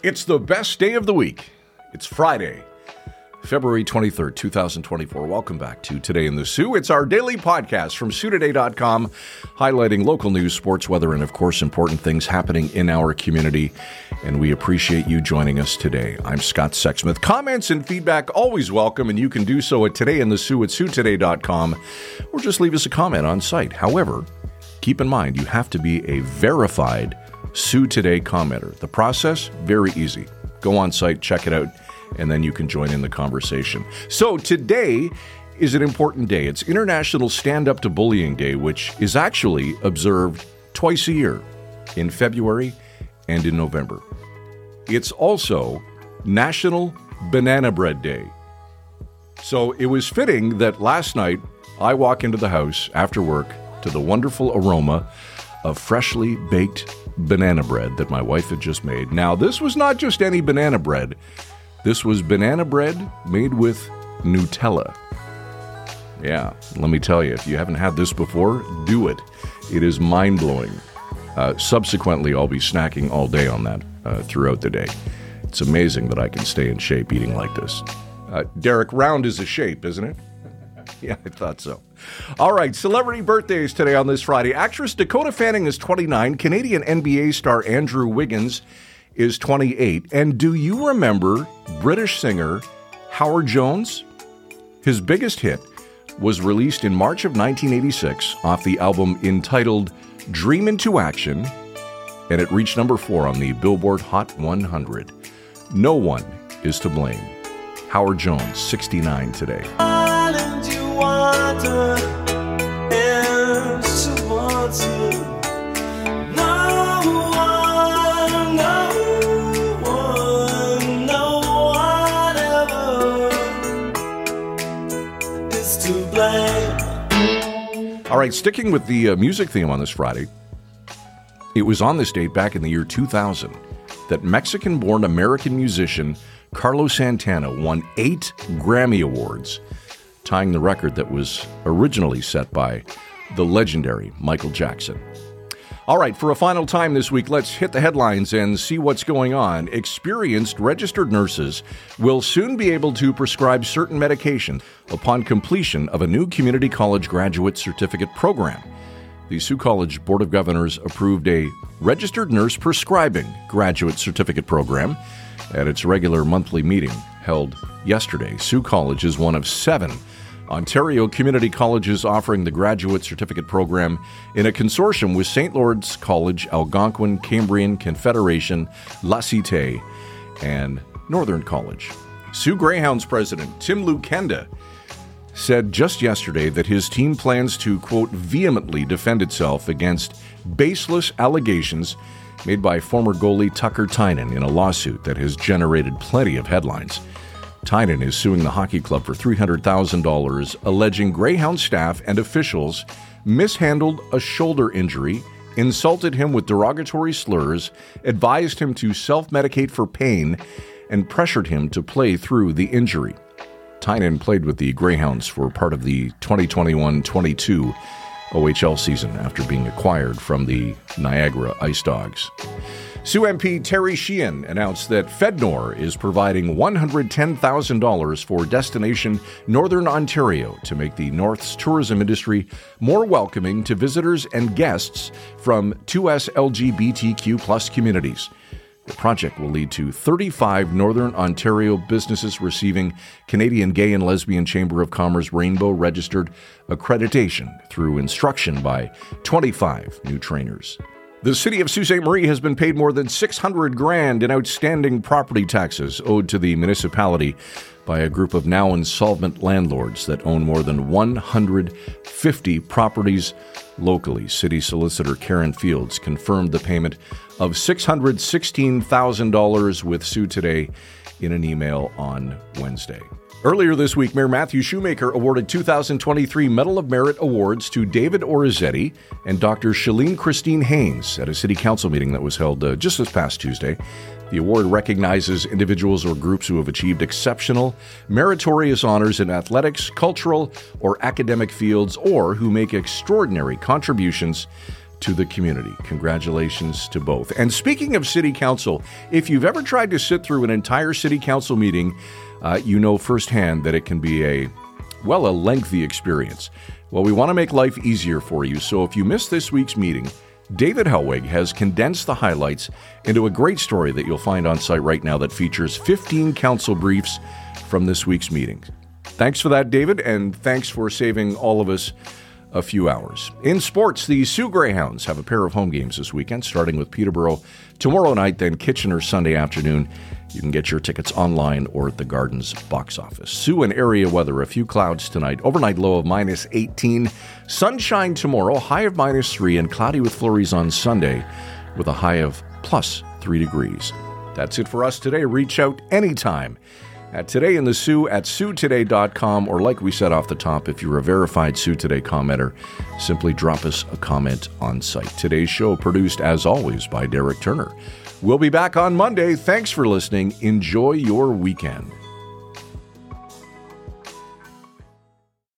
It's the best day of the week. It's Friday, February 23rd, 2024. Welcome back to Today in the Soo. It's our daily podcast from SooToday.com, highlighting local news, sports, weather, and of course, important things happening in our community. And we appreciate you joining us today. I'm Scott Sexsmith. Comments and feedback always welcome, and you can do so at Today in the Soo at SooToday.com or just leave us a comment on site. However, keep in mind you have to be a verified Soo Today commenter. The process, very easy. Go on site, check it out, and then you can join in the conversation. So today is an important day. It's International Stand Up to Bullying Day, which is actually observed twice a year in February and in November. It's also National Banana Bread Day. So it was fitting that last night I walk into the house after work to the wonderful aroma of freshly baked banana bread that my wife had just made. Now, this was not just any banana bread, this was banana bread made with Nutella. Yeah, let me tell you, if you haven't had this before, do it. It is mind blowing. Uh, subsequently, I'll be snacking all day on that uh, throughout the day. It's amazing that I can stay in shape eating like this. Uh, Derek, round is a shape, isn't it? yeah, I thought so. All right, celebrity birthdays today on this Friday. Actress Dakota Fanning is 29. Canadian NBA star Andrew Wiggins is 28. And do you remember British singer Howard Jones? His biggest hit was released in March of 1986 off the album entitled Dream into Action, and it reached number four on the Billboard Hot 100. No one is to blame. Howard Jones, 69 today. All right, sticking with the uh, music theme on this Friday, it was on this date back in the year 2000 that Mexican born American musician Carlos Santana won eight Grammy Awards, tying the record that was originally set by the legendary Michael Jackson. All right, for a final time this week, let's hit the headlines and see what's going on. Experienced registered nurses will soon be able to prescribe certain medication upon completion of a new community college graduate certificate program. The Sault College Board of Governors approved a registered nurse prescribing graduate certificate program at its regular monthly meeting held yesterday. Sault College is one of seven Ontario Community Colleges offering the graduate certificate program in a consortium with St. Lawrence College, Algonquin, Cambrian, Confederation, La Cité, and Northern College. Soo Greyhounds president Tim Lukenda said just yesterday that his team plans to, quote, vehemently defend itself against baseless allegations made by former goalie Tucker Tynan in a lawsuit that has generated plenty of headlines. Tynan is suing the hockey club for $300,000, alleging Greyhound staff and officials mishandled a shoulder injury, insulted him with derogatory slurs, advised him to self medicate for pain, and pressured him to play through the injury. Tynan played with the Greyhounds for part of the 2021 22 OHL season after being acquired from the Niagara Ice Dogs. Soo MP Terry Sheehan announced that FedNor is providing $110,000 for Destination Northern Ontario to make the North's tourism industry more welcoming to visitors and guests from 2S LGBTQ plus communities. The project will lead to 35 Northern Ontario businesses receiving Canadian Gay and Lesbian Chamber of Commerce Rainbow Registered accreditation through instruction by 25 new trainers. The city of Sault Ste. Marie has been paid more than 600 grand in outstanding property taxes owed to the municipality by a group of now insolvent landlords that own more than 150 properties locally. City Solicitor Karen Fields confirmed the payment of $616,000 with SooToday in an email on Wednesday. Earlier this week, Mayor Matthew Shoemaker awarded 2023 Medal of Merit awards to David Orazietti and Dr. Shalene Christine Haynes at a city council meeting that was held uh, just this past Tuesday. The award recognizes individuals or groups who have achieved exceptional, meritorious honors in athletics, cultural, or academic fields, or who make extraordinary contributions to the community. Congratulations to both. And speaking of city council, if you've ever tried to sit through an entire city council meeting, uh, you know firsthand that it can be a, well, a lengthy experience. Well, we want to make life easier for you, so if you missed this week's meeting, David Helwig has condensed the highlights into a great story that you'll find on site right now that features 15 council briefs from this week's meeting. Thanks for that, David, and thanks for saving all of us a few hours. In sports, the Soo Greyhounds have a pair of home games this weekend, starting with Peterborough tomorrow night, then Kitchener Sunday afternoon. You can get your tickets online or at the Gardens box office. Soo and area weather, a few clouds tonight, overnight low of minus 18, sunshine tomorrow, high of minus 3, and cloudy with flurries on Sunday with a high of plus 3 degrees. That's it for us today. Reach out anytime at Today in the Soo at SooToday.com, or like we said off the top, if you're a verified Soo Today commenter, simply drop us a comment on site. Today's show produced, as always, by Derek Turner. We'll be back on Monday. Thanks for listening. Enjoy your weekend.